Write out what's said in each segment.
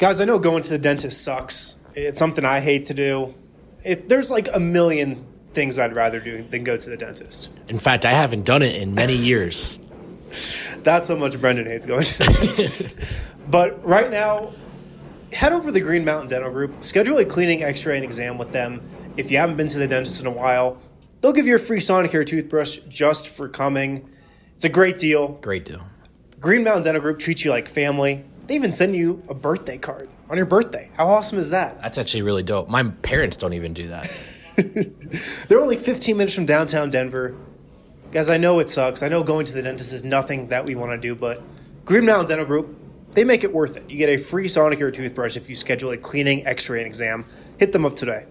Guys, I know going to the dentist sucks. It's something I hate to do. It, there's like a million things I'd rather do than go to the dentist. In fact, I haven't done it in many years. That's how much Brendan hates going to the dentist. but right now, head over to the Green Mountain Dental Group, schedule a cleaning, x ray, and exam with them. If you haven't been to the dentist in a while, they'll give you a free Sonicare toothbrush just for coming. It's a great deal. Great deal. Green Mountain Dental Group treats you like family. They even send you a birthday card on your birthday. How awesome is that? That's actually really dope. My parents don't even do that. They're only 15 minutes from downtown Denver. Guys, I know it sucks. I know going to the dentist is nothing that we want to do, but Green Mountain Dental Group, they make it worth it. You get a free Sonicare toothbrush if you schedule a cleaning, x ray, and exam. Hit them up today.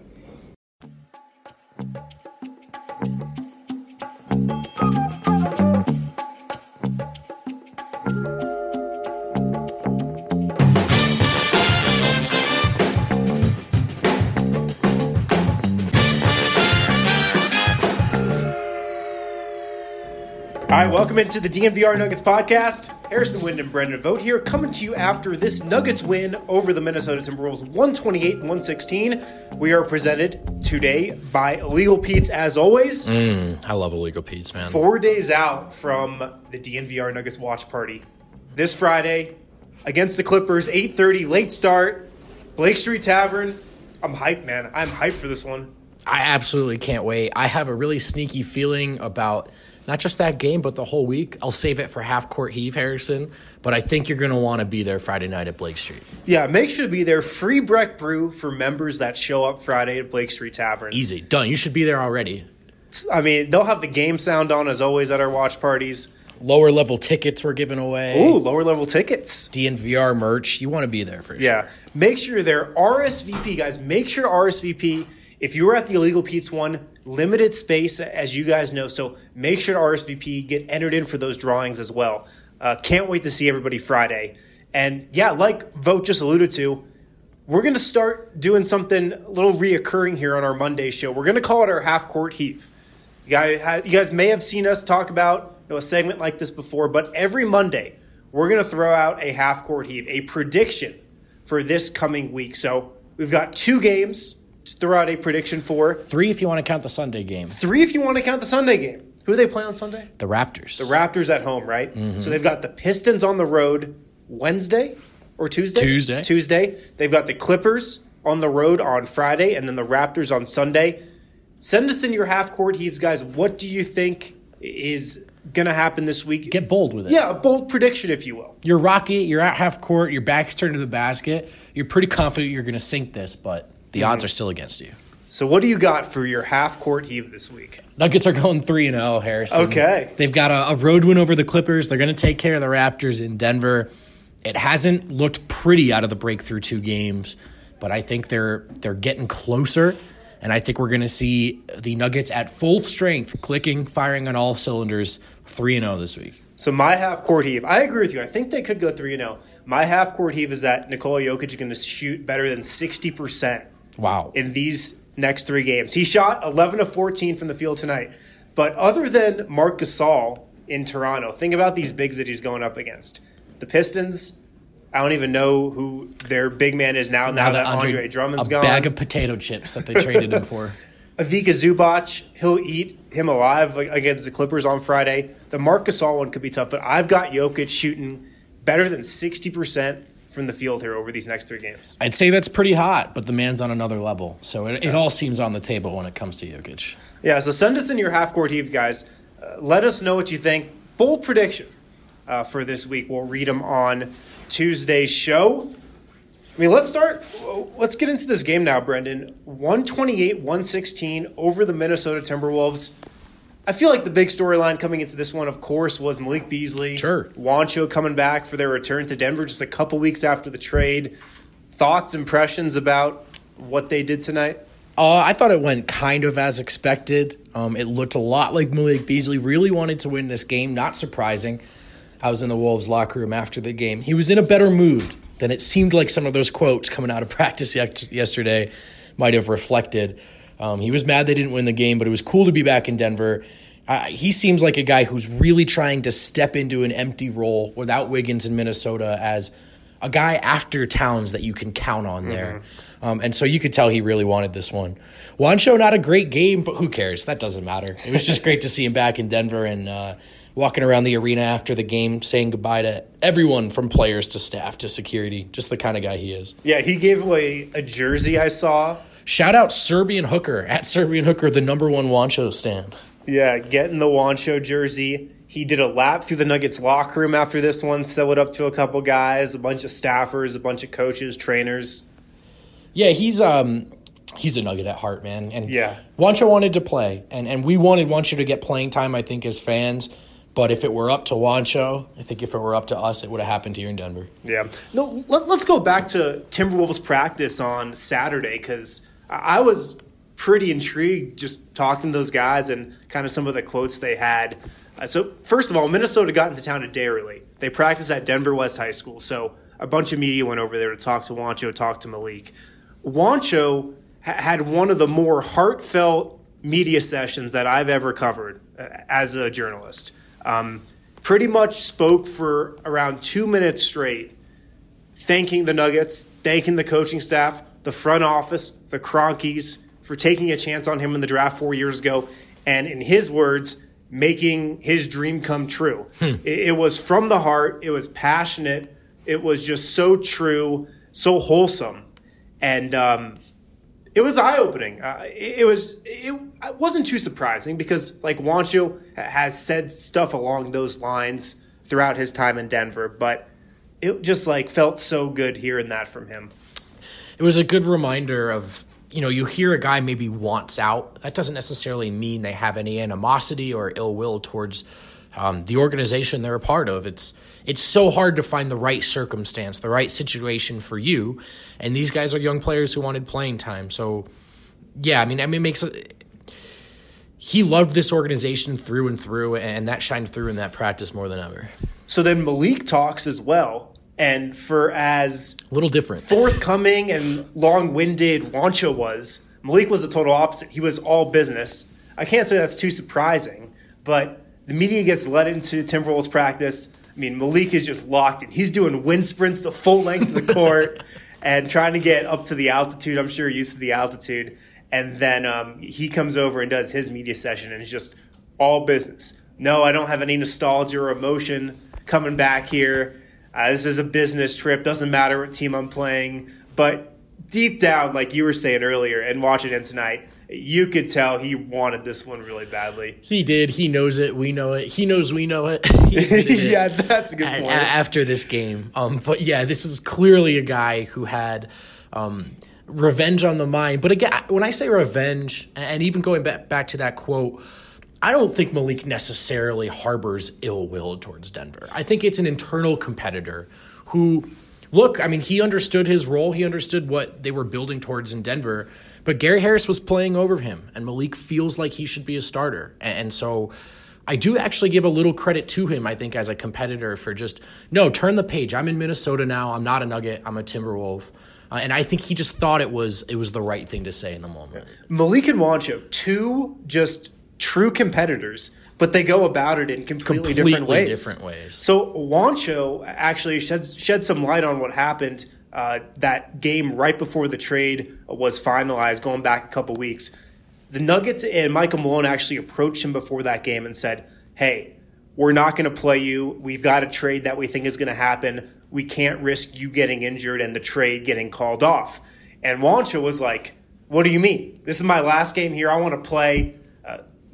All right, welcome into the DNVR Nuggets podcast. Harrison Wind and Brendan Vogt here, coming to you after this Nuggets win over the Minnesota Timberwolves 128 116. We are presented today by Illegal Pete's, as always. Mm, I love illegal Pete's, man. Four days out from the DNVR Nuggets watch party. This Friday against the Clippers, 8.30, late start, Blake Street Tavern. I'm hyped, man. I'm hyped for this one. I absolutely can't wait. I have a really sneaky feeling about not just that game, but the whole week. I'll save it for half court heave, Harrison. But I think you're going to want to be there Friday night at Blake Street. Yeah, make sure to be there. Free Breck Brew for members that show up Friday at Blake Street Tavern. Easy. Done. You should be there already. I mean, they'll have the game sound on as always at our watch parties. Lower level tickets were given away. Ooh, lower level tickets. DNVR merch. You want to be there for sure. Yeah. Make sure you're there. RSVP, guys. Make sure RSVP. If you were at the Illegal Pete's one, limited space, as you guys know. So make sure to RSVP, get entered in for those drawings as well. Uh, can't wait to see everybody Friday. And yeah, like Vogt just alluded to, we're going to start doing something a little reoccurring here on our Monday show. We're going to call it our half court heave. You guys, you guys may have seen us talk about you know, a segment like this before, but every Monday we're going to throw out a half court heave, a prediction for this coming week. So we've got two games throw out a prediction for. Three if you want to count the Sunday game. Three if you want to count the Sunday game. Who do they play on Sunday? The Raptors. The Raptors at home, right? Mm-hmm. So they've got the Pistons on the road Wednesday or Tuesday? Tuesday. Tuesday. They've got the Clippers on the road on Friday and then the Raptors on Sunday. Send us in your half court heaves, guys. What do you think is going to happen this week? Get bold with it. yeah, a bold prediction, if you will. You're rocky. You're at half court. Your back's turned to the basket. You're pretty confident you're going to sink this, but the Mm-hmm. odds are still against you. So, what do you got for your half court heave this week? Nuggets are going 3 and 0, Harrison. Okay. They've got a, a road win over the Clippers. They're going to take care of the Raptors in Denver. It hasn't looked pretty out of the breakthrough two games, but I think they're they're getting closer and I think we're going to see the Nuggets at full strength, clicking, firing on all cylinders, 3 and 0 this week. So my half court heave, I agree with you. I think they could go three and zero. My half court heave is that Nikola Jokic is going to shoot better than sixty percent Wow. in these next three games. He shot eleven of fourteen from the field tonight. But other than Marc Gasol in Toronto, think about these bigs that he's going up against. The Pistons. I don't even know who their big man is now. Now, that Andre, Drummond's a gone. a bag of potato chips that they traded him for. Ivica Zubac, he'll eat him alive against the Clippers on Friday. The Marc Gasol one could be tough, but I've got Jokic shooting better than 60% from the field here over these next three games. I'd say that's pretty hot, but the man's on another level. So it, it all seems on the table when it comes to Jokic. Yeah, so send us in your half court heave, guys. Uh, let us know what you think. Bold prediction uh, for this week. We'll read them on Tuesday's show. I mean, let's start. Let's get into this game now, Brendan. 128 116 over the Minnesota Timberwolves. I feel like the big storyline coming into this one, of course, was Malik Beasley. Sure. Juancho coming back for their return to Denver just a couple weeks after the trade. Thoughts, impressions about what they did tonight? Uh, I thought it went kind of as expected. Um, it looked a lot like Malik Beasley really wanted to win this game. Not surprising. I was in the Wolves locker room after the game. He was in a better mood than it seemed like some of those quotes coming out of practice yesterday might have reflected. Um, he was mad they didn't win the game, but it was cool to be back in Denver. Uh, he seems like a guy who's really trying to step into an empty role without Wiggins in Minnesota as a guy after Towns that you can count on there. Um, and so you could tell he really wanted this one. Juancho, not a great game, but who cares? That doesn't matter. It was just great to see him back in Denver and uh, walking around the arena after the game, saying goodbye to everyone from players to staff to security. Just the kind of guy he is. Yeah, he gave away a jersey I saw. Shout out Serbian Hooker at Serbian Hooker, the number one Juancho stand. Yeah, getting the Juancho jersey. He did a lap through the Nuggets locker room after this one, sell it up to a couple guys, a bunch of staffers, a bunch of coaches, trainers. Yeah, he's um he's a nugget at heart, man. And Yeah. Juancho wanted to play, and and we wanted Juancho to get playing time. I think as fans, but if it were up to Juancho, I think if it were up to us, it would have happened here in Denver. Yeah. No, let, us go back to Timberwolves practice on Saturday because I was pretty intrigued just talking to those guys and kind of some of the quotes they had. Uh, so, first of all, Minnesota got into town a day early. They practiced at Denver West High School. So, a bunch of media went over there to talk to Juancho, talk to Malik. Juancho ha- had one of the more heartfelt media sessions that I've ever covered uh, as a journalist. Um, pretty much spoke for around two minutes straight thanking the Nuggets, thanking the coaching staff, the front office, the Kroenkes for taking a chance on him in the draft four years ago, and in his words, making his dream come true. It, it was from the heart, it was passionate, it was just so true, so wholesome, and um, it was eye opening. Uh, it, it was it, it wasn't too surprising because like Juancho has said stuff along those lines throughout his time in Denver, but it just like felt so good hearing that from him. It was a good reminder of you know you hear a guy maybe wants out. That doesn't necessarily mean they have any animosity or ill will towards um, the organization they're a part of. It's it's so hard to find the right circumstance, the right situation for you. And these guys are young players who wanted playing time. So, yeah, I mean, I mean, it makes he loved this organization through and through, and that shined through in that practice more than ever. So then Malik talks as well, and for as A little different. forthcoming and long-winded Juancho was, Malik was the total opposite. He was all business. I can't say that's too surprising, but the media gets let into Timberwolves practice. I mean, Malik is just locked in. He's doing wind sprints the full length of the court and trying to get up to the altitude. I'm sure used to the altitude. And then um, he comes over and does his media session, and it's just all business. No, I don't have any nostalgia or emotion coming back here. Uh, this is a business trip. Doesn't matter what team I'm playing. But deep down, like you were saying earlier, and watching it tonight, you could tell he wanted this one really badly. He did. He knows it. We know it. He knows we know it. Yeah, that's a good point. after this game. Um, but yeah, this is clearly a guy who had um, revenge on the mind. But again, when I say revenge, and even going back back to that quote. I don't think Malik necessarily harbors ill will towards Denver. I think it's an internal competitor who, look, I mean, he understood his role. He understood what they were building towards in Denver. But Gary Harris was playing over him, and Malik feels like he should be a starter. And, so I do actually give a little credit to him, I think, as a competitor for just, no, turn the page. I'm in Minnesota now. I'm not a Nugget. I'm a Timberwolf. Uh, and I think he just thought it was it was the right thing to say in the moment. Malik and Juancho, two just true competitors, but they go about it in completely, different Completely ways. different ways. So Juancho actually sheds shed some light on what happened uh, that game right before the trade was finalized, going back a couple weeks. The Nuggets and Michael Malone actually approached him before that game and said, "Hey, we're not going to play you. We've got a trade that we think is going to happen. We can't risk you getting injured and the trade getting called off." And Juancho was like, "What do you mean? This is my last game here. I want to play."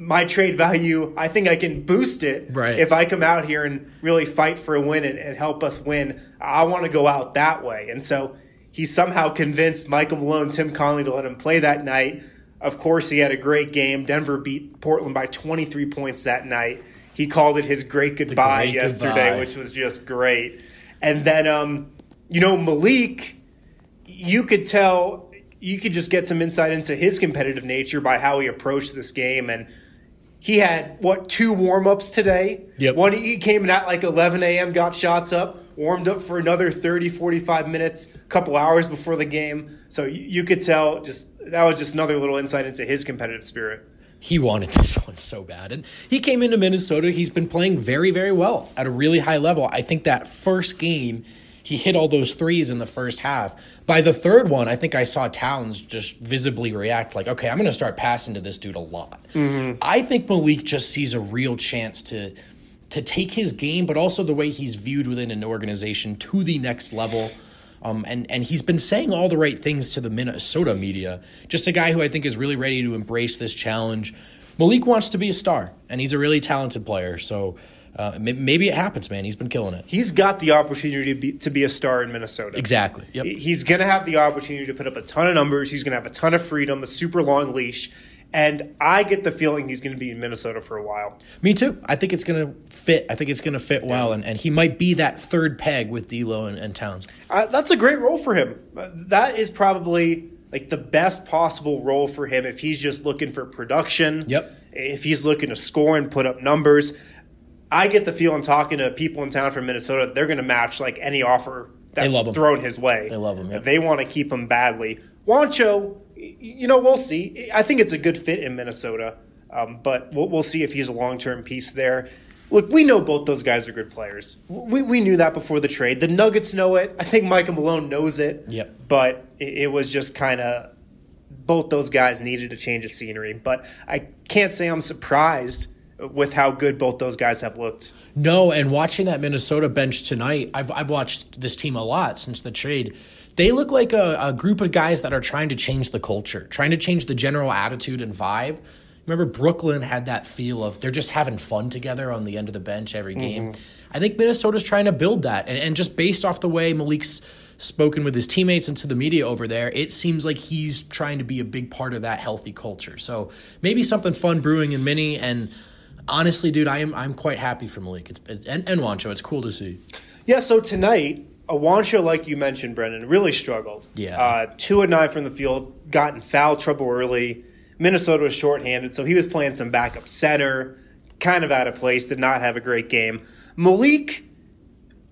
My trade value, I think I can boost it Right. if I come out here and really fight for a win and, and help us win. I want to go out that way. And so he somehow convinced Michael Malone, Tim Connelly to let him play that night. Of course, he had a great game. Denver beat Portland by 23 points that night. He called it his great goodbye great yesterday, goodbye. which was just great. And then, um, you know, Malik, you could tell, you could just get some insight into his competitive nature by how he approached this game. And he had, what, two warm ups today? Yep. One, he came in at like 11 a.m., got shots up, warmed up for another 30, 45 minutes, a couple hours before the game. So you, you could tell just that was just another little insight into his competitive spirit. he wanted this one so bad. And he came into Minnesota. He's been playing very, very well at a really high level. I think that first game, he hit all those threes in the first half. By the third one, I think I saw Towns just visibly react like, okay, I'm going to start passing to this dude a lot. Mm-hmm. I think Malik just sees a real chance to to take his game, but also the way he's viewed within an organization to the next level. Um, and and he's been saying all the right things to the Minnesota media. Just a guy who I think is really ready to embrace this challenge. Malik wants to be a star, and he's a really talented player. So uh, maybe it happens, man. He's been killing it. He's got the opportunity to be, to be a star in Minnesota. Exactly. Yep. He's going to have the opportunity to put up a ton of numbers. He's going to have a ton of freedom, a super long leash. And I get the feeling he's going to be in Minnesota for a while. Me too. I think it's going to fit. I think it's going to fit well. And, and he might be that third peg with D'Lo and, and Towns. Uh, that's a great role for him. Uh, that is probably like the best possible role for him if he's just looking for production. Yep. If he's looking to score and put up numbers. I get the feeling talking to people in town from Minnesota, they're going to match like any offer that's thrown his way. They love him. Yep. They want to keep him badly. Juancho, you know, we'll see. I think it's a good fit in Minnesota, um, but we'll, we'll see if he's a long term piece there. Look, we know both those guys are good players. We, we knew that before the trade. The Nuggets know it. I think Michael Malone knows it. Yep. But it, it was just kind of both those guys needed a change of scenery. But I can't say I'm surprised with how good both those guys have looked. No, and watching that Minnesota bench tonight, I've I've watched this team a lot since the trade. They look like a, a group of guys that are trying to change the culture, trying to change the general attitude and vibe. Remember, Brooklyn had that feel of they're just having fun together on the end of the bench every game. Mm-hmm. I think Minnesota's trying to build that, and, and just based off the way Malik's spoken with his teammates and to the media over there, it seems like he's trying to be a big part of that healthy culture. So maybe something fun brewing in Mini and honestly, dude, I am I'm quite happy for Malik. It's, it's and, and Juancho. It's cool to see. Yeah. So tonight, a Juancho, like you mentioned, Brendan, really struggled. Yeah. Uh, two and nine from the field, got in foul trouble early. Minnesota was shorthanded, so he was playing some backup center, kind of out of place. Did not have a great game. Malik,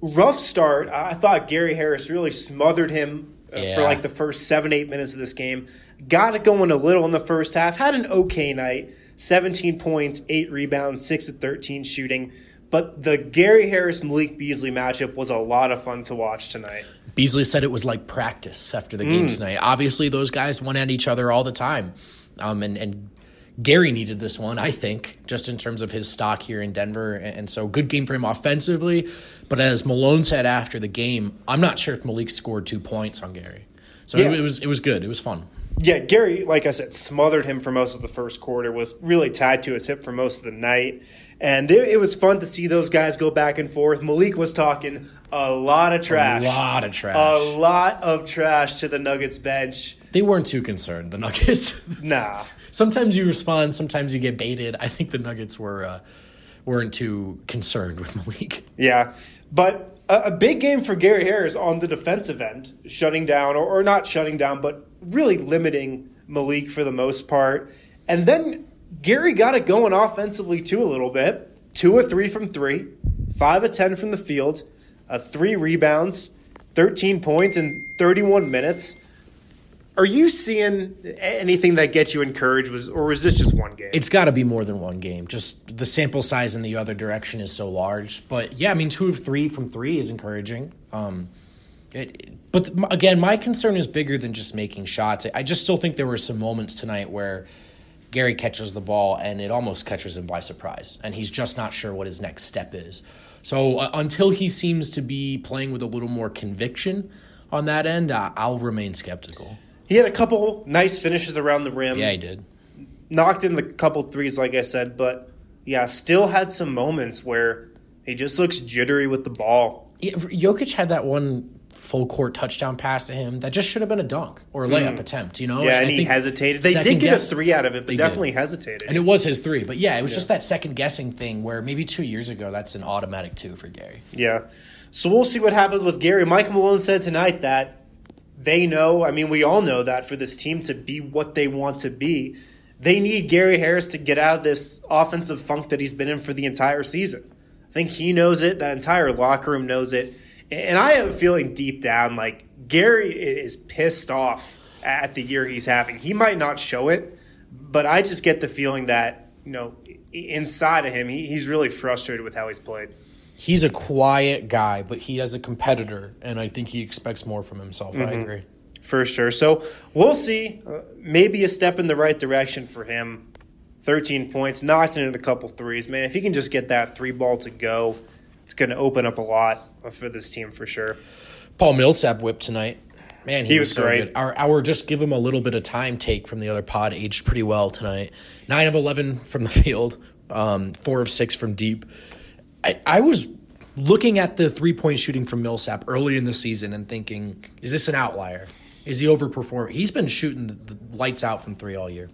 rough start. I thought Gary Harris really smothered him uh, yeah. for like the first seven eight minutes of this game. Got it going a little in the first half. Had an okay night 17 points, 8 rebounds, 6 of 13 shooting. But the Gary Harris Malik Beasley matchup was a lot of fun to watch tonight. Beasley said it was like practice after the game mm. tonight. Obviously, those guys went at each other all the time. Um, and, and Gary needed this one, I think, just in terms of his stock here in Denver. And so, good game for him offensively. But as Malone said after the game, I'm not sure if Malik scored two points on Gary. So yeah. it was it was good. It was fun yeah, Gary, like I said, smothered him for most of the first quarter, was really tied to his hip for most of the night. And it, it, was fun to see those guys go back and forth. Malik was talking a lot of trash. A lot of trash. A lot of trash to the Nuggets bench. They weren't too concerned, the Nuggets. nah. sometimes you respond, sometimes you get baited. I think the Nuggets were uh, weren't too concerned with Malik. Yeah. But a, a, big game for Gary Harris on the defensive end, shutting down, or, or not shutting down, but really limiting Malik for the most part. And then Gary got it going offensively too a little bit. Two or three from three, five of ten from the field, uh, three rebounds, 13 points in 31 minutes. Are you seeing anything that gets you encouraged, was, or was this just one game? It's got to be more than one game. Just the sample size in the other direction is so large. But yeah, I mean, two of three from three is encouraging. Um, it, but again, my concern is bigger than just making shots. I just still think there were some moments tonight where Gary catches the ball and it almost catches him by surprise, and he's just not sure what his next step is. So uh, until he seems to be playing with a little more conviction on that end, uh, I'll remain skeptical. He had a couple nice finishes around the rim. Yeah, he did. Knocked in the couple threes, like I said, but yeah, still had some moments where he just looks jittery with the ball. Yeah, Jokic had that one full court touchdown pass to him that just should have been a dunk or a layup mm. attempt, you know? Yeah, and, and he hesitated. They did get guess, a three out of it, but definitely did. hesitated. And it was his three. But yeah, it was yeah. just that second guessing thing where maybe two years ago that's an automatic two for Gary. Yeah. So we'll see what happens with Gary. Michael Malone said tonight that they know, I mean, we all know that for this team to be what they want to be, they need Gary Harris to get out of this offensive funk that he's been in for the entire season. I think he knows it, that entire locker room knows it and I have a feeling deep down like Gary is pissed off at the year he's having. He might not show it, but I just get the feeling that, you know, inside of him, he, he's really frustrated with how he's played. He's a quiet guy, but he has a competitor, and I think he expects more from himself. I Mm-hmm. agree. for sure. So we'll see. Uh, maybe a step in the right direction for him. 13 points, knocked in a couple threes. Man, if he can just get that three ball to go, it's going to open up a lot for this team for sure. Paul Millsap whipped tonight. Man, he, He was, was so great. good. Our, our just give him a little bit of time take from the other pod aged pretty well tonight. Nine of eleven from the field, um, four of six from deep. I, I was looking at the three point shooting from Millsap early in the season and thinking, is this an outlier? Is he overperforming? He's been shooting the, lights out from three all year.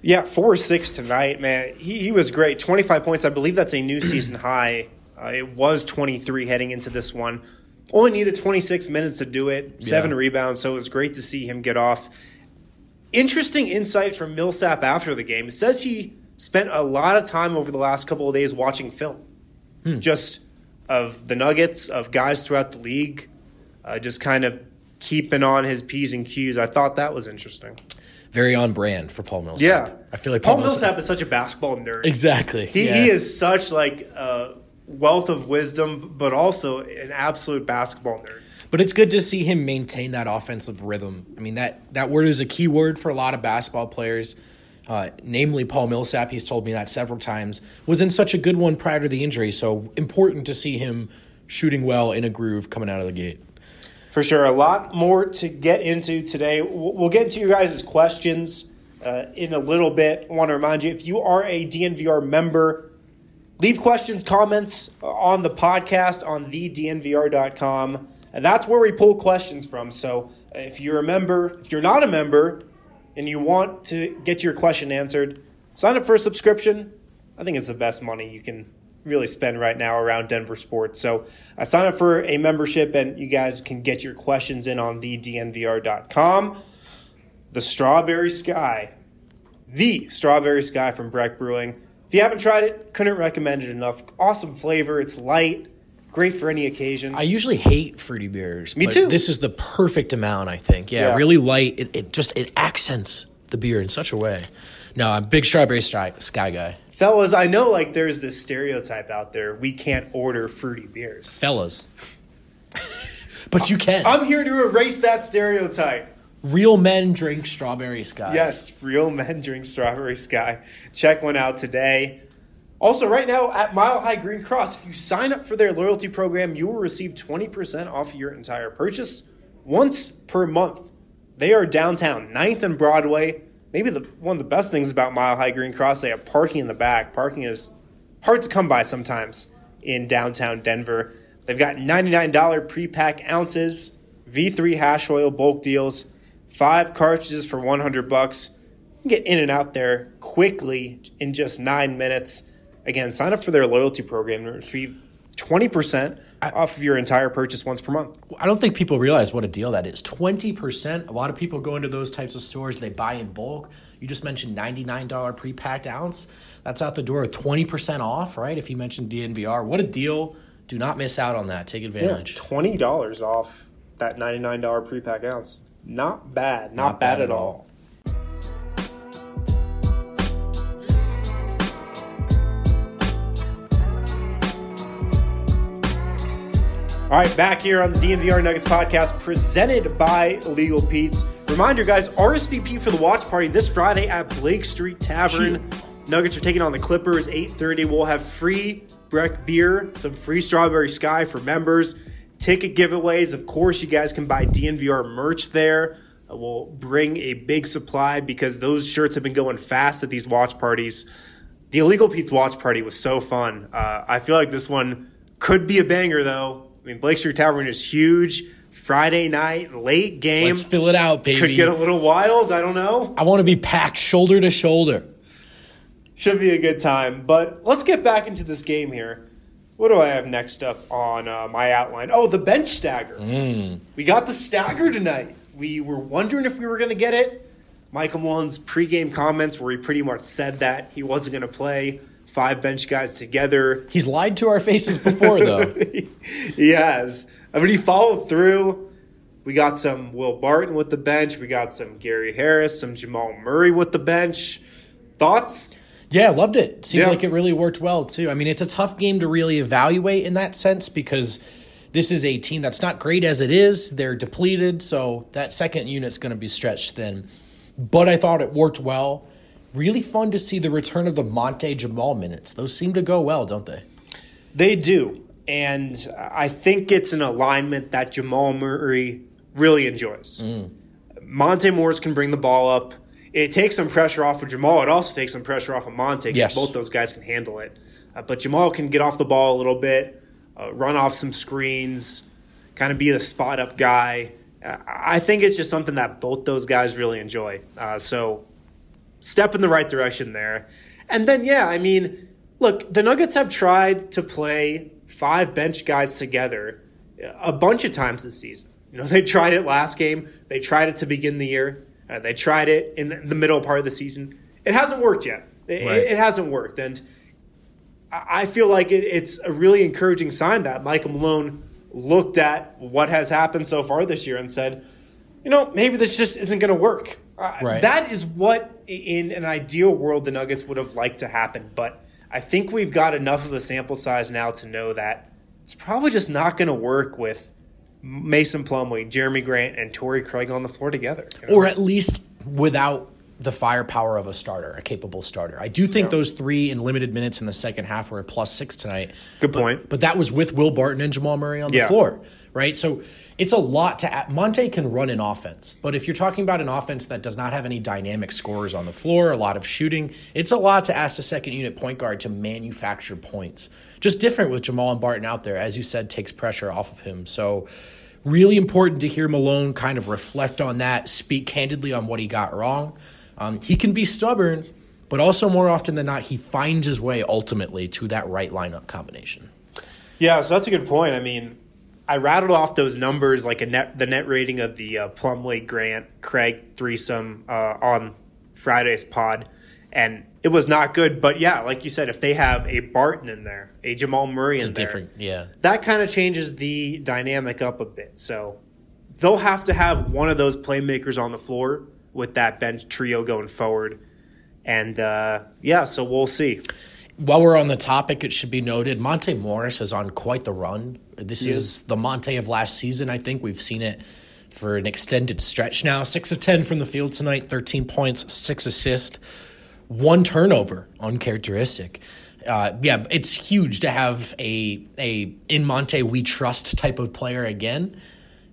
Yeah, four or six tonight, man. He, he was great. 25 points. I believe that's a new season high. Uh, it was 23 heading into this one. Only needed 26 minutes to do it, seven Yeah. rebounds, so it was great to see him get off. Interesting insight from Millsap after the game. It says he spent a lot of time over the last couple of days watching film, just of the Nuggets, of guys throughout the league, uh, just kind of keeping on his P's and Q's. I thought that was interesting. Very on brand for Paul Millsap. Yeah, I feel like Paul Paul, Millsap is such a basketball nerd. Exactly. He, yeah. he is such like a wealth of wisdom, but also an absolute basketball nerd. But it's good to see him maintain that offensive rhythm. I mean that that word is a key word for a lot of basketball players. Uh, namely, Paul Millsap. He's told me that several times. Was in such a good one prior to the injury. So important to see him shooting well in a groove coming out of the gate. For sure, a lot more to get into today. We'll we'll get into you guys' questions uh, in a little bit. I want to remind you if you are a DNVR member, leave questions, comments on the podcast on thednvr.com. And that's where we pull questions from. So if you're a member, if you're not a member, and you want to get your question answered, sign up for a subscription. I think it's the best money you can really spend right now around Denver sports. So uh, sign up for a membership, and you guys can get your questions in on thednvr.com. The Strawberry Sky, the Strawberry Sky from Breck Brewing. If you haven't tried it, couldn't recommend it enough. Awesome flavor. It's light, great for any occasion. I usually hate fruity beers. Me but too. This is the perfect amount. I think. Yeah, Yeah. really light. It, it just it accents the beer in such a way. No, I'm big strawberry sky, sky guy. Fellas, I know like there's this stereotype out there we can't order fruity beers. Fellas. but you can. I'm here to erase that stereotype. Real men drink strawberry skies. Yes, real men drink Strawberry Sky. Check one out today. Also, right now at Mile High Green Cross, if you sign up for their loyalty program, you will receive 20% off your entire purchase once per month. They are downtown, 9th and Broadway. Maybe the one of the best things about Mile High Green Cross, they have parking in the back. Parking is hard to come by sometimes in downtown Denver. They've got $99 pre-pack ounces, V3 hash oil bulk deals, five cartridges for 100 bucks. You can get in and out there quickly in just nine minutes. Again, sign up for their loyalty program to receive 20% off of your entire purchase once per month. I don't think people realize what a deal that is. 20%. A lot of people go into those types of stores, they buy in bulk. You just mentioned $99 pre packed ounce. That's out the door, with 20% off, right? If you mentioned DNVR. What a deal. Do not miss out on that. Take advantage. $20 off that $99 pre-pack ounce. Not bad. Not, bad, at all. All right, back here on the DNVR Nuggets podcast presented by Legal Pete's. Reminder, guys, RSVP for the watch party this Friday at Blake Street Tavern. Nuggets are taking on the Clippers, 8.30. We'll have free Breck beer, some free Strawberry Sky for members, ticket giveaways. Of course, you guys can buy DNVR merch there. Uh, We'll bring a big supply because those shirts have been going fast at these watch parties. The Illegal Pete's watch party was so fun. Uh, I feel like this one could be a banger, though. I mean, Blake Street Tavern is huge. Friday night, late game. Let's fill it out, baby. Could get a little wild. I don't know. I want to be packed shoulder to shoulder. Should be a good time. But let's get back into this game here. What do I have next up on uh, my outline? Oh, the bench stagger. We got the stagger tonight. We were wondering if we were going to get it. Michael Malone's pregame comments where he pretty much said that he wasn't going to play five bench guys together. He's lied to our faces before, though. he has. I mean, he followed through. We got some Will Barton with the bench. We got some Gary Harris, some Jamal Murray with the bench. Thoughts? Yeah, loved it. Seemed Yeah. like it really worked well too. I mean, it's a tough game to really evaluate in that sense because this is a team that's not great as it is. They're depleted, so that second unit's going to be stretched thin. But I thought it worked well. Really fun to see the return of the Monte Jamal minutes. Those seem to go well, don't they? They do. And I think it's an alignment that Jamal Murray really enjoys. Mm. Monte Morris can bring the ball up. It takes some pressure off of Jamal. It also takes some pressure off of Monte because Yes. both those guys can handle it. Uh, but Jamal can get off the ball a little bit, uh, run off some screens, kind of be the spot up guy. Uh, I think it's just something that both those guys really enjoy. Uh, so step in the right direction there. And then, yeah, I mean, look, the Nuggets have tried to play five bench guys together a bunch of times this season. You know, they tried it last game. They tried it to begin the year. Uh, they tried it in the middle part of the season. It hasn't worked yet. It, Right. it hasn't worked, and I I feel like it, it's a really encouraging sign that Michael Malone looked at what has happened so far this year and said, you know, maybe this just isn't going to work. Uh, Right. That is what, in an ideal world, the Nuggets would have liked to happen. But I think we've got enough of a sample size now to know that it's probably just not going to work with Mason Plumlee, Jerami Grant, and Torrey Craig on the floor together. you know? or at least without the firepower of a starter, a capable starter. I do think Yeah. those three in limited minutes in the second half were a plus six tonight. Good But- point. But that was with Will Barton and Jamal Murray on the Yeah. floor, right? So it's a lot to add. Monte can run an offense, but if you're talking about an offense that does not have any dynamic scorers on the floor, a lot of shooting, it's a lot to ask a second unit point guard to manufacture points. Just different with Jamal and Barton out there, as you said, takes pressure off of him. So really important to hear Malone kind of reflect on that, speak candidly on what he got wrong. Um, he can be stubborn, but also more often than not, he finds his way ultimately to that right lineup combination. Yeah, so that's a good point. I mean, I rattled off those numbers like a net the net rating of the uh, Plumlee Grant Craig threesome uh, on Friday's pod, and it was not good. But yeah, like you said, if they have a Barton in there, a Jamal Murray in a there, different- yeah. that kind of changes the dynamic up a bit. So they'll have to have one of those playmakers on the floor with that bench trio going forward. And uh, yeah, so we'll see. While we're on the topic, it should be noted Monte Morris is on quite the run. This He is the Monte of last season. I think we've seen it for an extended stretch now. Six of ten from the field tonight, thirteen points, six assists, one turnover, uncharacteristic. Uh, yeah, it's huge to have a a in Monte we trust type of player again.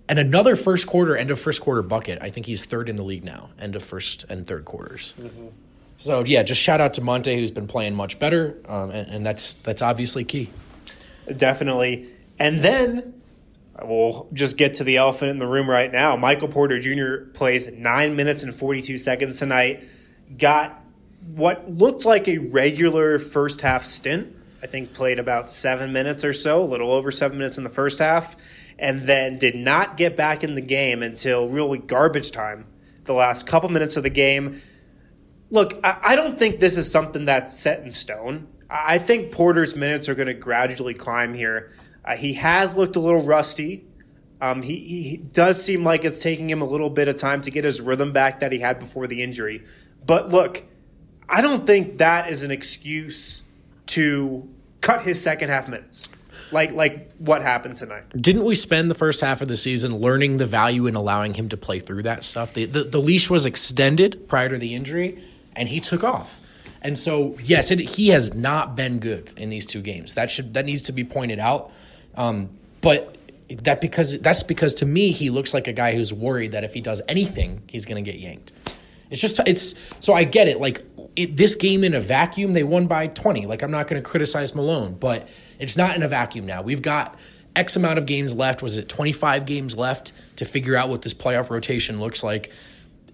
And another first quarter, end of first quarter bucket. I think he's third in the league now, end of first and third quarters. So yeah, just shout out to Monte who's been playing much better, um, and, and that's that's obviously key. Definitely. And then we'll just get to the elephant in the room right now. Michael Porter Jr. plays nine minutes and 42 seconds tonight. Got what looked like a regular first half stint. I think played about seven minutes or so, a little over seven minutes in the first half, and then did not get back in the game until really garbage time, the last couple minutes of the game. Look, I, I don't think this is something that's set in stone. I think Porter's minutes are going to gradually climb here. Uh, he has looked a little rusty. Um, he, he does seem like it's taking him a little bit of time to get his rhythm back that he had before the injury. But look, I don't think that is an excuse to cut his second half minutes, like like what happened tonight. Didn't we spend the first half of the season learning the value in allowing him to play through that stuff? The, the, the leash was extended prior to the injury, and he took off. And so, yes, it, he has not been good in these two games. That should that needs to be pointed out. Um, but that because that's because to me he looks like a guy who's worried that if he does anything, he's going to get yanked. It's just it's so I get it. Like it, this game in a vacuum, they won by twenty. Like I'm not going to criticize Malone, but it's not in a vacuum now. We've got X amount of games left. Was it 25 games left to figure out what this playoff rotation looks like?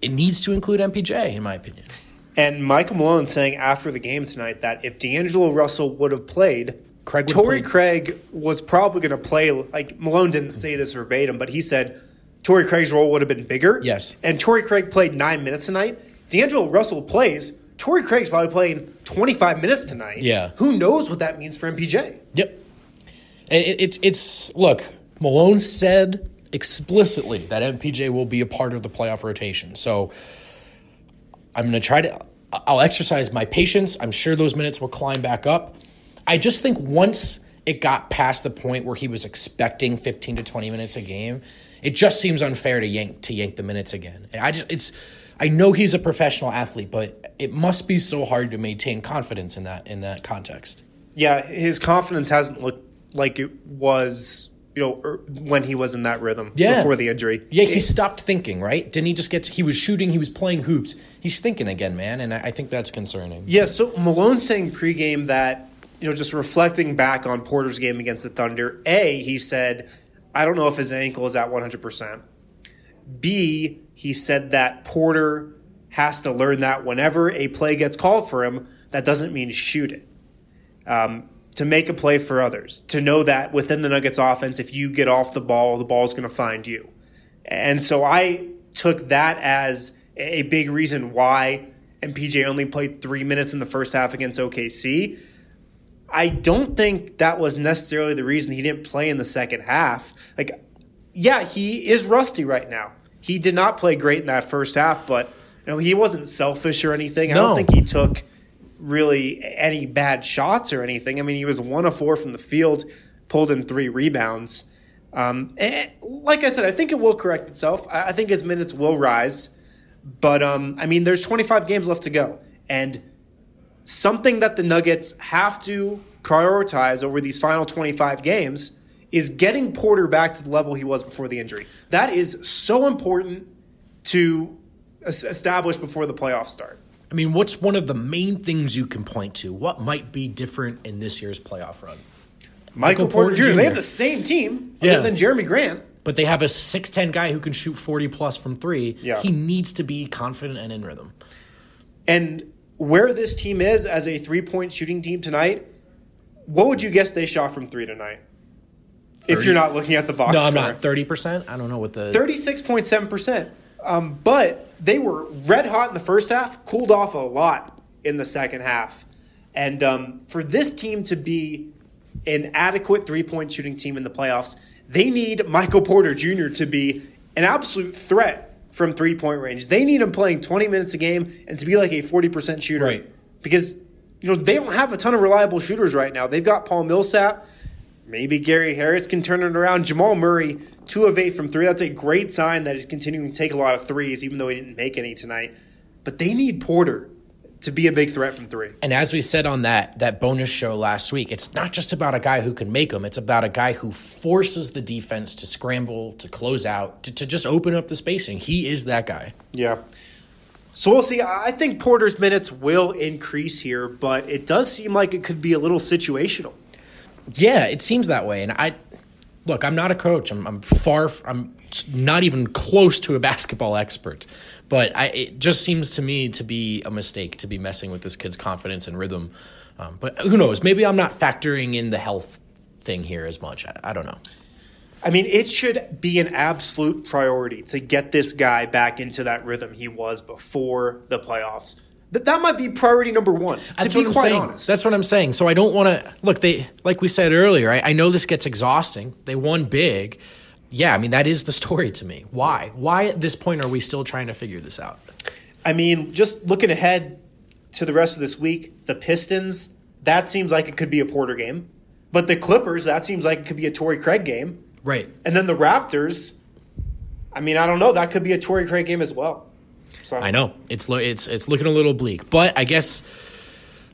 It needs to include MPJ, in my opinion. And Michael Malone saying after the game tonight that if D'Angelo Russell would have played, Craig Torrey played. Craig was probably going to play. Like Malone didn't say this verbatim, but he said Torrey Craig's role would have been bigger. Yes. And Torrey Craig played nine minutes tonight. D'Angelo Russell plays. Torrey Craig's probably playing 25 minutes tonight. Yeah. Who knows what that means for MPJ? Yep. It, it, it's it's look. Malone said explicitly that MPJ will be a part of the playoff rotation. So I'm going to try to. I'll exercise my patience. I'm sure those minutes will climb back up. I just think once it got past the point where he was expecting 15 to 20 minutes a game, it just seems unfair to yank to yank the minutes again. I just it's I know he's a professional athlete, but it must be so hard to maintain confidence in that in that context. Yeah, his confidence hasn't looked like it was, you know, er, when he was in that rhythm Yeah. before the injury. Yeah, he stopped thinking, right? Didn't he just get? he was shooting, he was playing hoops. He's thinking again, man, and I, I think that's concerning. Yeah, so Malone saying pregame that, you know, just reflecting back on Porter's game against the Thunder, A, he said, I don't know if his ankle is at 100%. B, he said that Porter has to learn that whenever a play gets called for him, that doesn't mean shoot it. Um, to make a play for others, to know that within the Nuggets offense, if you get off the ball, the ball is going to find you. And so I took that as a big reason why MPJ only played three minutes in the first half against OKC. I don't think that was necessarily the reason he didn't play in the second half. Like, yeah, he is rusty right now. He did not play great in that first half, but you know he wasn't selfish or anything. I don't think he took really any bad shots or anything. I mean, he was one of four from the field, pulled in three rebounds. Um, and like I said, I think it will correct itself. I, I think his minutes will rise, but um, I mean, there's 25 games left to go, and something that the Nuggets have to prioritize over these final 25 games is getting Porter back to the level he was before the injury. That is so important to establish before the playoffs start. I mean, what's one of the main things you can point to? What might be different in this year's playoff run? Michael, Michael Porter, Porter Jr. They have the same team, Yeah. other than Jerami Grant. But they have a 6'10 guy who can shoot 40 plus from three. Yeah. He needs to be confident and in rhythm. And where this team is as a three point shooting team tonight, what would you guess they shot from three tonight? If you're not looking at the box No, I'm not. 30%? I don't know what the. 36.7%. Um, but they were red hot in the first half, cooled off a lot in the second half. And um, for this team to be an adequate three point shooting team in the playoffs, they need Michael Porter Jr. to be an absolute threat from three point range. They need him playing 20 minutes a game and to be like a 40% shooter. Right. Because, you know, they don't have a ton of reliable shooters right now. They've got Paul Millsap. Maybe Gary Harris can turn it around. Jamal Murray, two of eight from three. That's a great sign that he's continuing to take a lot of threes, even though he didn't make any tonight. But they need Porter to be a big threat from three. And as we said on that that bonus show last week, it's not just about a guy who can make them. It's about a guy who forces the defense to scramble, to close out, to, to just open up the spacing. He is that guy. Yeah. So we'll see. I think Porter's minutes will increase here, but it does seem like it could be a little situational. Yeah, it seems that way. And I look, I'm not a coach. I'm, I'm far. I'm not even close to a basketball expert. But I, it just seems to me to be a mistake to be messing with this kid's confidence and rhythm. Um, but who knows? Maybe I'm not factoring in the health thing here as much. I, I don't know. I mean, it should be an absolute priority to get this guy back into that rhythm he was before the playoffs. That that might be priority number one. That's to be quite saying. honest, That's what I'm saying. So I don't want to look. They like we said earlier. I, I know this gets exhausting. They won big. Yeah, I mean that is the story to me. Why? Why at this point are we still trying to figure this out? I mean, just looking ahead to the rest of this week, the Pistons, that seems like it could be a Porter game. But the Clippers, that seems like it could be a Torrey Craig game. Right. And then the Raptors, I mean, I don't know. That could be a Torrey Craig game as well. So I know it's lo- it's it's looking a little bleak, but I guess,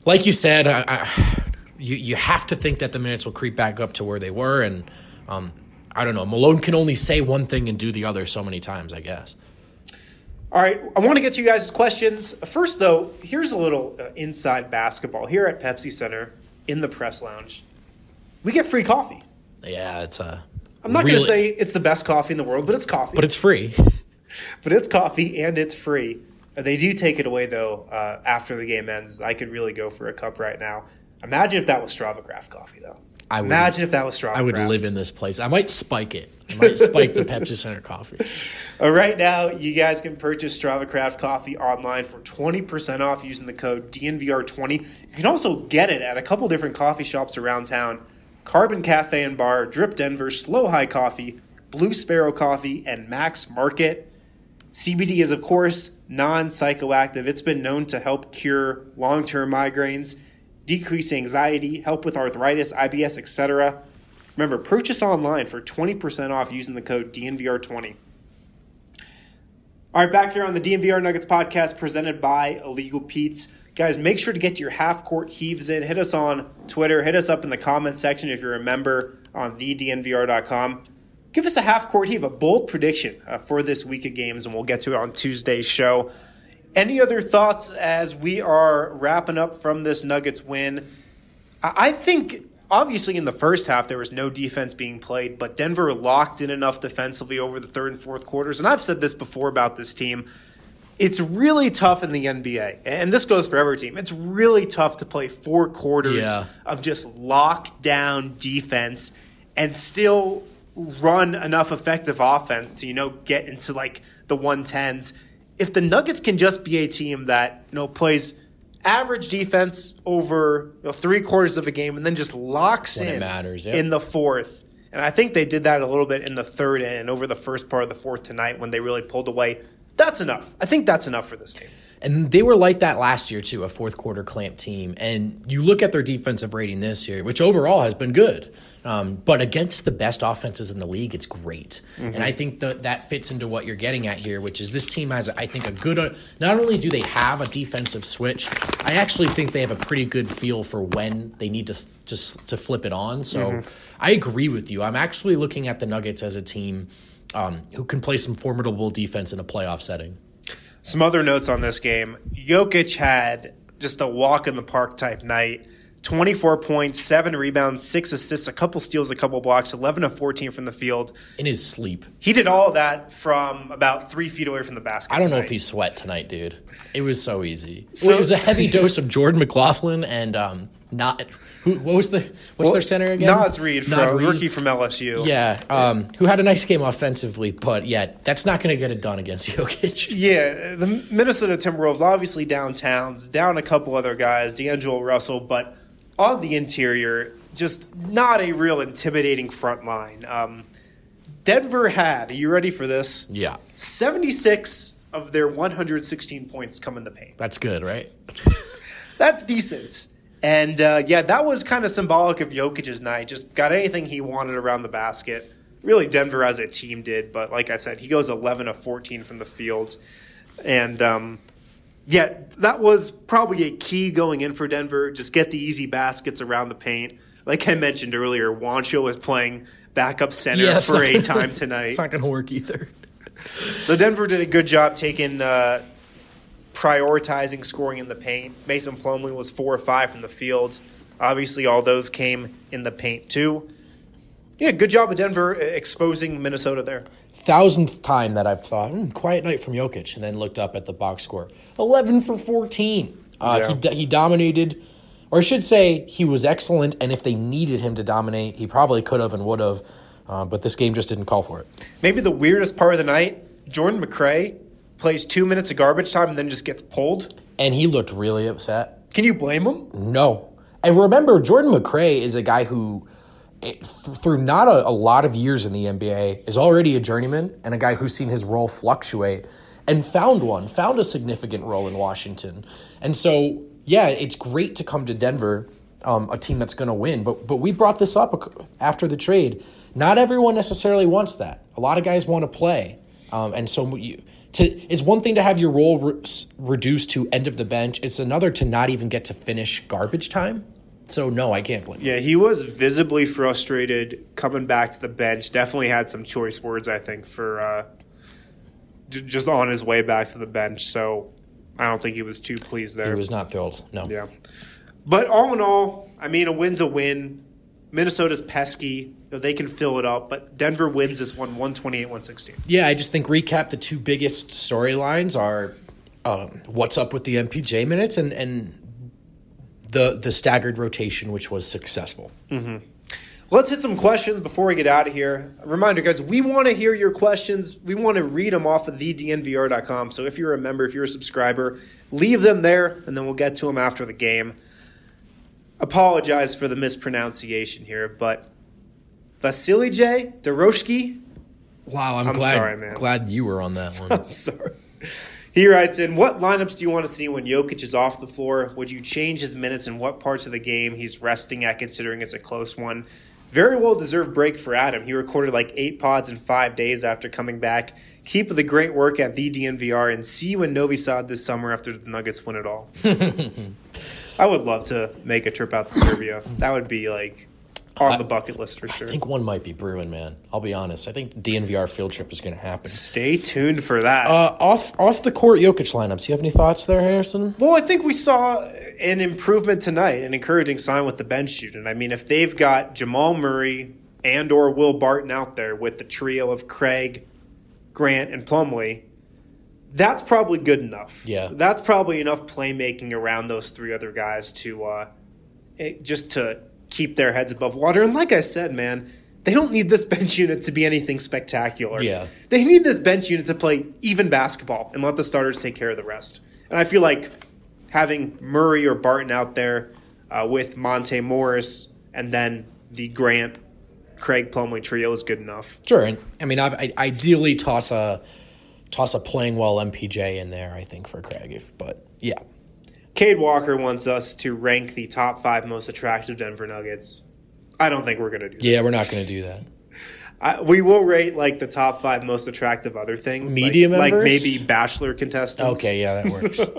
like you said, I, I, you you have to think that the minutes will creep back up to where they were, and um, I don't know. Malone can only say one thing and do the other so many times. I guess. All right, I want to get to you guys' questions. First, though, here's a little uh, inside basketball. Here at Pepsi Center in the press lounge, we get free coffee. Yeah, it's a. I'm not going to say it's the best coffee in the world, but it's coffee. but it's free. but it's coffee and it's free. Uh, They do take it away though uh, after the game ends. I could really go for a cup right now. Imagine if that was Strava Craft coffee though. I would- Imagine if that was Strava. I would live in this place. I might spike it. I might spike the Pepsi Center coffee. Uh, right now, you guys can purchase Strava Craft coffee online for 20% off using the code DNVR20. You can also get it at a couple different coffee shops around town Carbon Cafe and Bar, Drip Denver, Slow High Coffee, Blue Sparrow Coffee, and Max Market. CBD is, of course, non psychoactive. It's been known to help cure long term migraines, decrease anxiety, help with arthritis, IBS, etc. Remember, purchase online for 20% off using the code DNVR20. All right, back here on the DNVR Nuggets podcast presented by Illegal Pete's. Guys, make sure to get your half court heaves in. Hit us on Twitter. Hit us up in the comment section if you're a member on thednvr.com. Give us a half court heave, a bold prediction uh, for this week of games, and we'll get to it on Tuesday's show. Any other thoughts as we are wrapping up from this Nuggets win? I think obviously in the first half there was no defense being played, but Denver locked in enough defensively over the third and fourth quarters. And I've said this before about this team. It's really tough in the NBA, and this goes for every team. It's really tough to play four quarters Yeah. of just lockdown defense and still run enough effective offense to you know get into like the 110s. If the Nuggets can just be a team that you know plays average defense over you know, three quarters of a game and then just locks When in matters, in the fourth. And I think they did that a little bit in the third and over the first part of the fourth tonight when they really pulled away. That's enough. I think that's enough for this team. And they were like that last year too, a fourth quarter clamp team. And you look at their defensive rating this year, which overall has been good. Um, but against the best offenses in the league, it's great. And I think that that fits into what you're getting at here, which is this team has, I think, a good. Uh, not only do they have a defensive switch, I actually think they have a pretty good feel for when they need to just to flip it on. So I agree with you. I'm actually looking at the Nuggets as a team um, who can play some formidable defense in a playoff setting. Some other notes on this game. Jokic had just a walk in the park type night. 24 points, 7 rebounds, 6 assists, a couple steals, a couple blocks, 11 of 14 from the field. In his sleep. He did all of that from about three feet away from the basket. I don't know if he sweat tonight, dude. It was so easy. So- it was a heavy dose of Jordan McLaughlin and um not who what was the what's their center again? Naz Reid, from, Reid. rookie from LSU. Yeah, um, who had a nice game offensively, but yeah, that's not going to get it done against Jokic. Yeah, the Minnesota Timberwolves obviously down Towns, down a couple other guys, D'Angelo Russell, but on the interior, just not a real intimidating front line. Um, Denver had, are you ready for this? Yeah, 76 of their 116 points come in the paint. that's good, right? That's decent. And uh, yeah, that was kind of symbolic of Jokic's night. Just got anything he wanted around the basket. Really, Denver as a team did, but like I said, he goes 11 of 14 from the field. And um, yeah, that was probably a key going in for Denver. Just get the easy baskets around the paint. Like I mentioned earlier, Juancho was playing backup center Yeah, for a time tonight. It's not going to work either. So Denver did a good job taking uh, prioritizing scoring in the paint. Mason Plumlee was four or five from the field. Obviously, all those came in the paint too. Yeah, good job of Denver exposing Minnesota there. Thousandth time that I've thought, hmm, quiet night from Jokic, and then looked up at the box score. 11 for 14. Uh, Yeah. he, he dominated, or I should say, he was excellent, and if they needed him to dominate, he probably could have and would have, uh, but this game just didn't call for it. Maybe the weirdest part of the night: Jordan McRae plays two minutes of garbage time and then just gets pulled. And he looked really upset. Can you blame him? No. And remember, Jordan McRae is a guy who, eh, through not a, a lot of years in the NBA, is already a journeyman and a guy who's seen his role fluctuate and found one, found a significant role in Washington. And so, yeah, it's great to come to Denver, um, a team that's going to win. But but we brought this up after the trade. Not everyone necessarily wants that. A lot of guys want to play, um, and so you. To, it's one thing to have your role re- reduced to end of the bench. It's another to not even get to finish garbage time. So no, I can't blame. Yeah, he was visibly frustrated coming back to the bench. Definitely had some choice words, I think, for uh, j- just on his way back to the bench. So I don't think he was too pleased there. He was not thrilled. No. yeah. But all in all, I mean, a win's a win. Minnesota's pesky. Know, they can fill it up, but Denver wins this one 128 116. Yeah, I just think recap the two biggest storylines are um, what's up with the MPJ minutes and and the the staggered rotation, which was successful. Let's hit some questions before we get out of here. A reminder, guys, we want to hear your questions. We want to read them off of thednvr.com. So if you're a member, if you're a subscriber, leave them there, and then we'll get to them after the game. Apologize for the mispronunciation here, but Vasilije Doroshki Wow, I'm, I'm glad, sorry, man. glad you were on that one. I'm sorry. He writes in, what lineups do you want to see when Jokic is off the floor? Would you change his minutes and what parts of the game he's resting at considering it's a close one? Very well deserved break for Adam. He recorded like eight pods in five days after coming back. Keep the great work at the DNVR and see you in Novi Sad this summer after the Nuggets win it all. I would love to make a trip out to Serbia. That would be like on the bucket list for sure. I think one might be brewing, man. I'll be honest. I think DNVR field trip is going to happen. Stay tuned for that. Uh, off off the court Jokic lineups. You have any thoughts there, Harrison? Well, I think we saw an improvement tonight, an encouraging sign with the bench unit. I mean, if they've got Jamal Murray and or Will Barton out there with the trio of Craig, Grant, and Plumlee, that's probably good enough. Yeah. that's probably enough playmaking around those three other guys to uh, just to keep their heads above water. And like I said, man. They don't need this bench unit to be anything spectacular. Yeah. They need this bench unit to play even basketball and let the starters take care of the rest. And I feel like having Murray or Barton out there uh, with Monte Morris and then the Grant Craig Plumlee trio is good enough. Sure. And I mean, I've, I ideally toss a toss a playing well MPJ in there. I think for Craig, if but yeah. Cade Walker wants us to rank the top five most attractive Denver Nuggets. I don't think we're going to do that. Yeah, we're not going to do that. I, we will rate like the top five most attractive other things. Media like, like maybe Bachelor contestants. Okay, yeah, that works.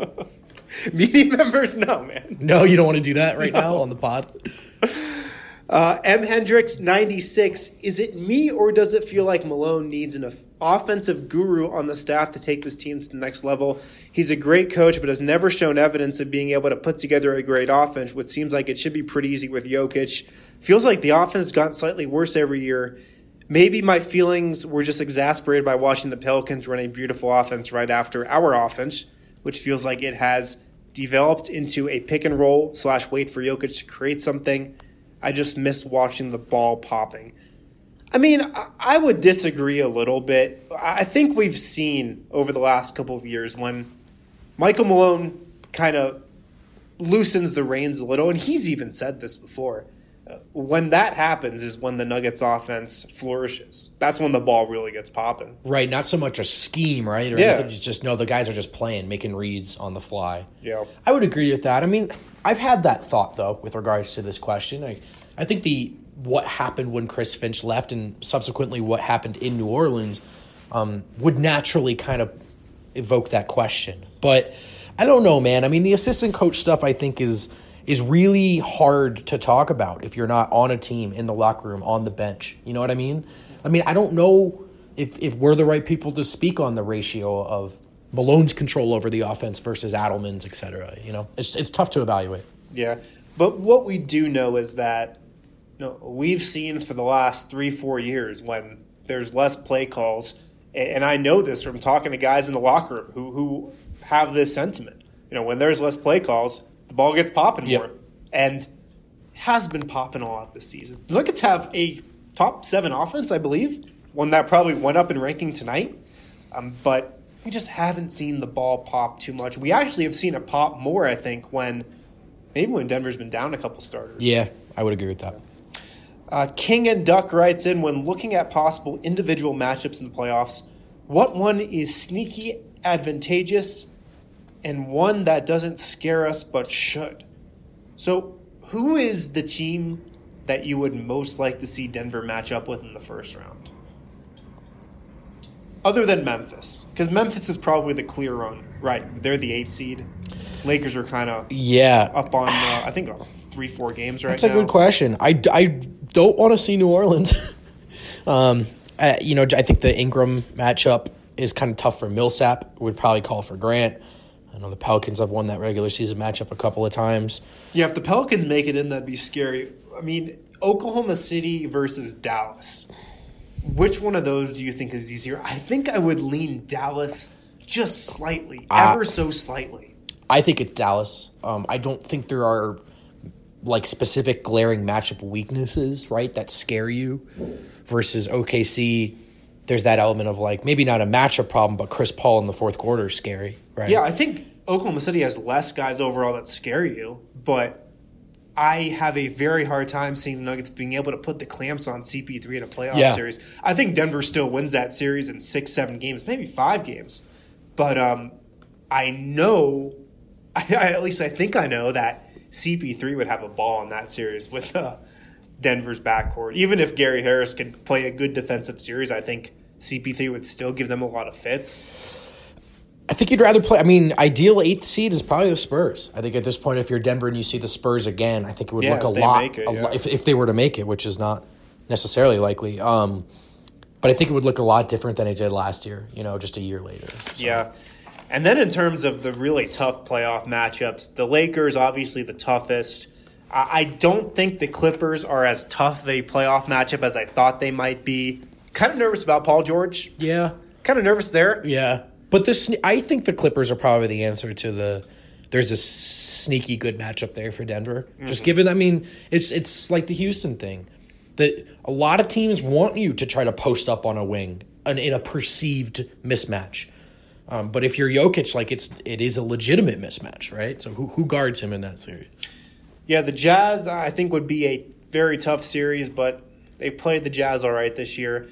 Media members, no, man. no, you don't want to do that right now on the pod. Uh, M. Hendricks, 96. Is it me or does it feel like Malone needs an offensive guru on the staff to take this team to the next level? He's a great coach, but has never shown evidence of being able to put together a great offense, which seems like it should be pretty easy with Jokic. Feels like the offense has gotten slightly worse every year. Maybe my feelings were just exasperated by watching the Pelicans run a beautiful offense right after our offense, which feels like it has developed into a pick and roll slash wait for Jokic to create something. I just miss watching the ball popping. I mean, I- would disagree a little bit. I think we've seen over the last couple of years when Michael Malone kind of loosens the reins a little, and he's even said this before. When that happens, is when the Nuggets offense flourishes. That's when the ball really gets popping. Right, not so much a scheme, right? Or Yeah. anything. It's just no, the guys are just playing, making reads on the fly. Yeah. I would agree with that. I mean, I've had that thought though with regards to this question. I, I think the what happened when Chris Finch left and subsequently what happened in New Orleans um, would naturally kind of evoke that question. But I don't know, man. I mean, the assistant coach stuff I think is is really hard to talk about if you're not on a team in the locker room on the bench. You know what I mean? I mean, I don't know if if we're the right people to speak on the ratio of Malone's control over the offense versus Adelman's, et cetera. You know, it's it's tough to evaluate. Yeah. But what we do know is that you know, we've seen for the last three, four years when there's less play calls, and I know this from talking to guys in the locker room who, who have this sentiment. You know, when there's less play calls, the ball gets popping Yep. more. And has been popping a lot this season. The Nuggets have a top seven offense, I believe, one that probably went up in ranking tonight. Um, but we just haven't seen the ball pop too much. We actually have seen it pop more, I think, when maybe when Denver's been down a couple starters. Yeah, I would agree with that. Uh, King and Duck writes in when looking at possible individual matchups in the playoffs, what one is sneaky advantageous and one that doesn't scare us but should? So, who is the team that you would most like to see Denver match up with in the first round? Other than Memphis, because Memphis is probably the clear run. Right, they're the eight seed. Lakers are kind of Yeah, up on, uh, I think, uh, three, four games right That's now. a good question. I, I don't want to see New Orleans. um, uh, you know, I think the Ingram matchup is kind of tough for Millsap. Would probably call for Grant. I know the Pelicans have won that regular season matchup a couple of times. Yeah, if the Pelicans make it in, that'd be scary. I mean, Oklahoma City versus Dallas. Which one of those do you think is easier? I think I would lean Dallas just slightly, Ah. ever so slightly. I think it's Dallas. Um, I don't think there are like specific glaring matchup weaknesses, right, that scare you versus OKC. There's that element of like maybe not a matchup problem, but Chris Paul in the fourth quarter is scary, right? Yeah, I think Oklahoma City has less guys overall that scare you, but I have a very hard time seeing the Nuggets being able to put the clamps on CP3 in a playoff Yeah. series. I think Denver still wins that series in six, seven games, maybe five games. But um, I know, I, I, at least I think I know that CP3 would have a ball in that series with uh, Denver's backcourt. Even if Gary Harris could play a good defensive series, I think CP3 would still give them a lot of fits. I think you'd rather play. I mean, ideal eighth seed is probably the Spurs. I think at this point, if you're Denver and you see the Spurs again, I think it would Yeah, look a lot. it, a yeah. if if they were to make it, which is not necessarily likely. Um, but I think it would look a lot different than it did last year. You know, just a year later. So, Yeah. And then in terms of the really tough playoff matchups, the Lakers obviously the toughest. I don't think the Clippers are as tough of a playoff matchup as I thought they might be. Kind of nervous about Paul George. yeah, Kind of nervous there. yeah. But this, I think the Clippers are probably the answer to the. There's a sneaky good matchup there for Denver. Mm-hmm. Just given, I mean, it's it's like the Houston thing. That a lot of teams want you to try to post up on a wing an, in a perceived mismatch. Um, but if you're Jokic, like it's it is a legitimate mismatch, right? So who who guards him in that series? Yeah, the Jazz I think would be a very tough series, but they've played the Jazz all right this year.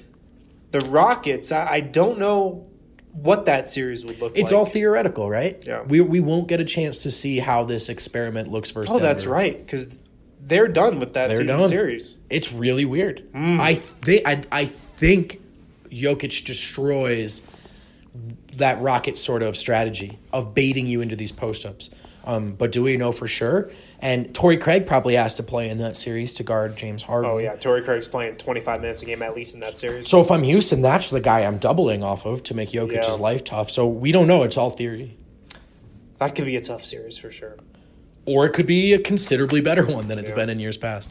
The Rockets, I, I don't know what that series would look It's like. It's all theoretical, right? Yeah. We we won't get a chance to see how this experiment looks versus. oh, that's right, because they're done with that They're season done. series. It's really weird. Hmm. I think I, I think Jokic destroys that rocket sort of strategy of baiting you into these post ups. Um, but do we know for sure? And Torrey Craig probably has to play in that series to guard James Harden. Oh yeah, Torrey Craig's playing 25 minutes a game at least in that series. So if I'm Houston, that's the guy I'm doubling off of to make Jokic's Yeah. life tough. So we don't know. It's all theory. That could be a tough series for sure. Or it could be a considerably better one than it's Yeah. been in years past.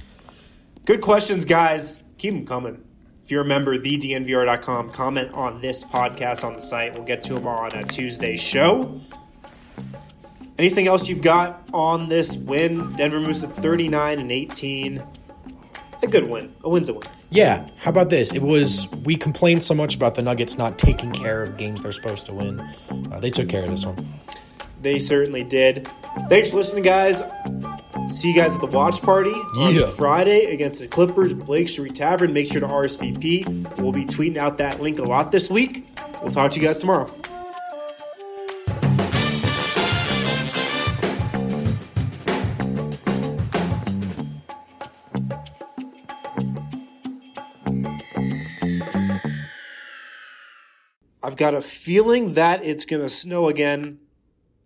Good questions, guys. Keep them coming. If you're a member, thednvr.com, comment on this podcast on the site. We'll get to them on a Tuesday show. Anything else you've got on this win? Denver moves to 39 and 18. A good win. A win's a win. Yeah, how about this? It was we complained so much about the Nuggets not taking care of games they're supposed to win. Uh, they took care of this one. They certainly did. Thanks for listening, guys. See you guys at the watch party on Friday against the Clippers, Blake Street Tavern. Make sure to RSVP. We'll be tweeting out that link a lot this week. We'll talk to you guys tomorrow. Got a feeling that it's going to snow again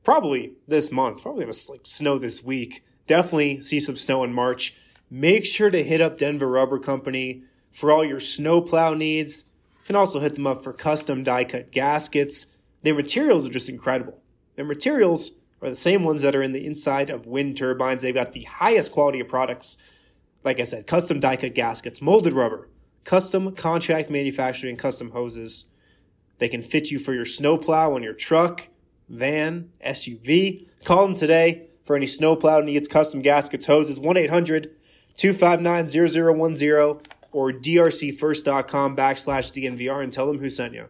probably this month. Probably going to like snow this week. Definitely see some snow in March. Make sure to hit up Denver Rubber Company for all your snowplow needs. You can also hit them up for custom die cut gaskets. Their materials are just incredible. Their materials are the same ones that are in the inside of wind turbines. They've got the highest quality of products. Like I said, custom die cut gaskets, molded rubber, custom contract manufacturing, custom hoses. They can fit you for your snowplow on your truck, van, SUV. Call them today for any snowplow needs, custom gaskets, hoses, 1 800 259 0010 or drcfirst.com backslash DNVR and tell them who sent you.